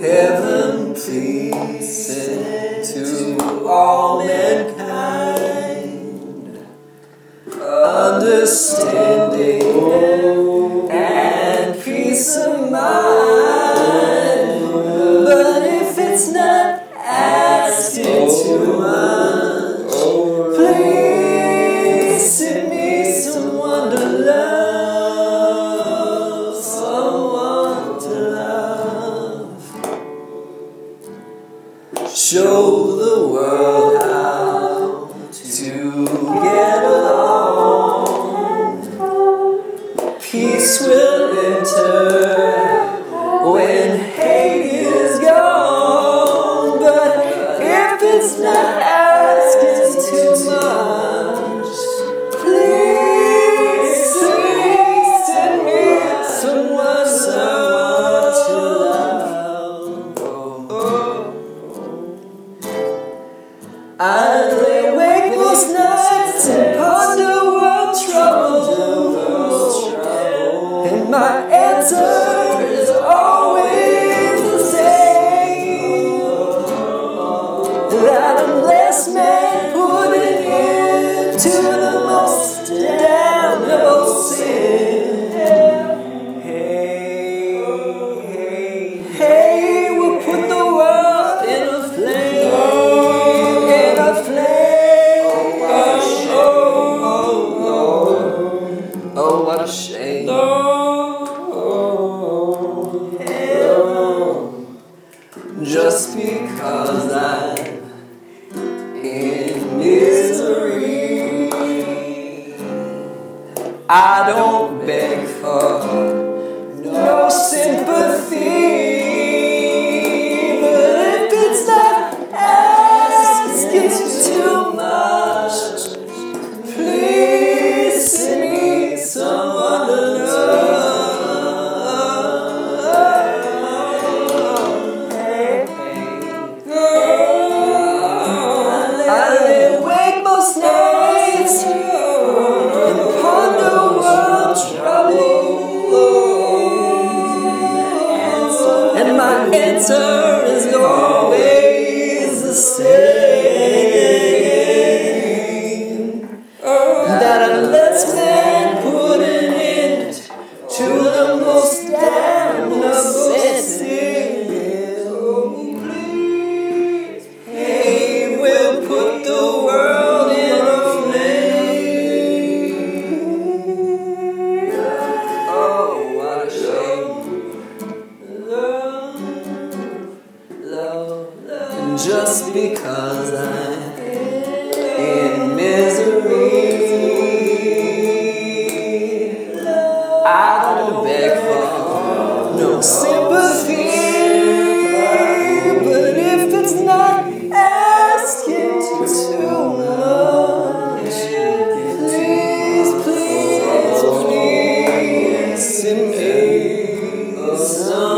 Heaven, please send to all mankind. Understand. Show the world how to get along. Peace I lay awake nights and ponder world troubles, and my answer is always the same. That unless man put an end to the most damnable sin, Just because I'm in misery, I don't beg Just because I'm in misery. I don't beg for no sympathy, but if it's not asking too much, please, please, please send me some.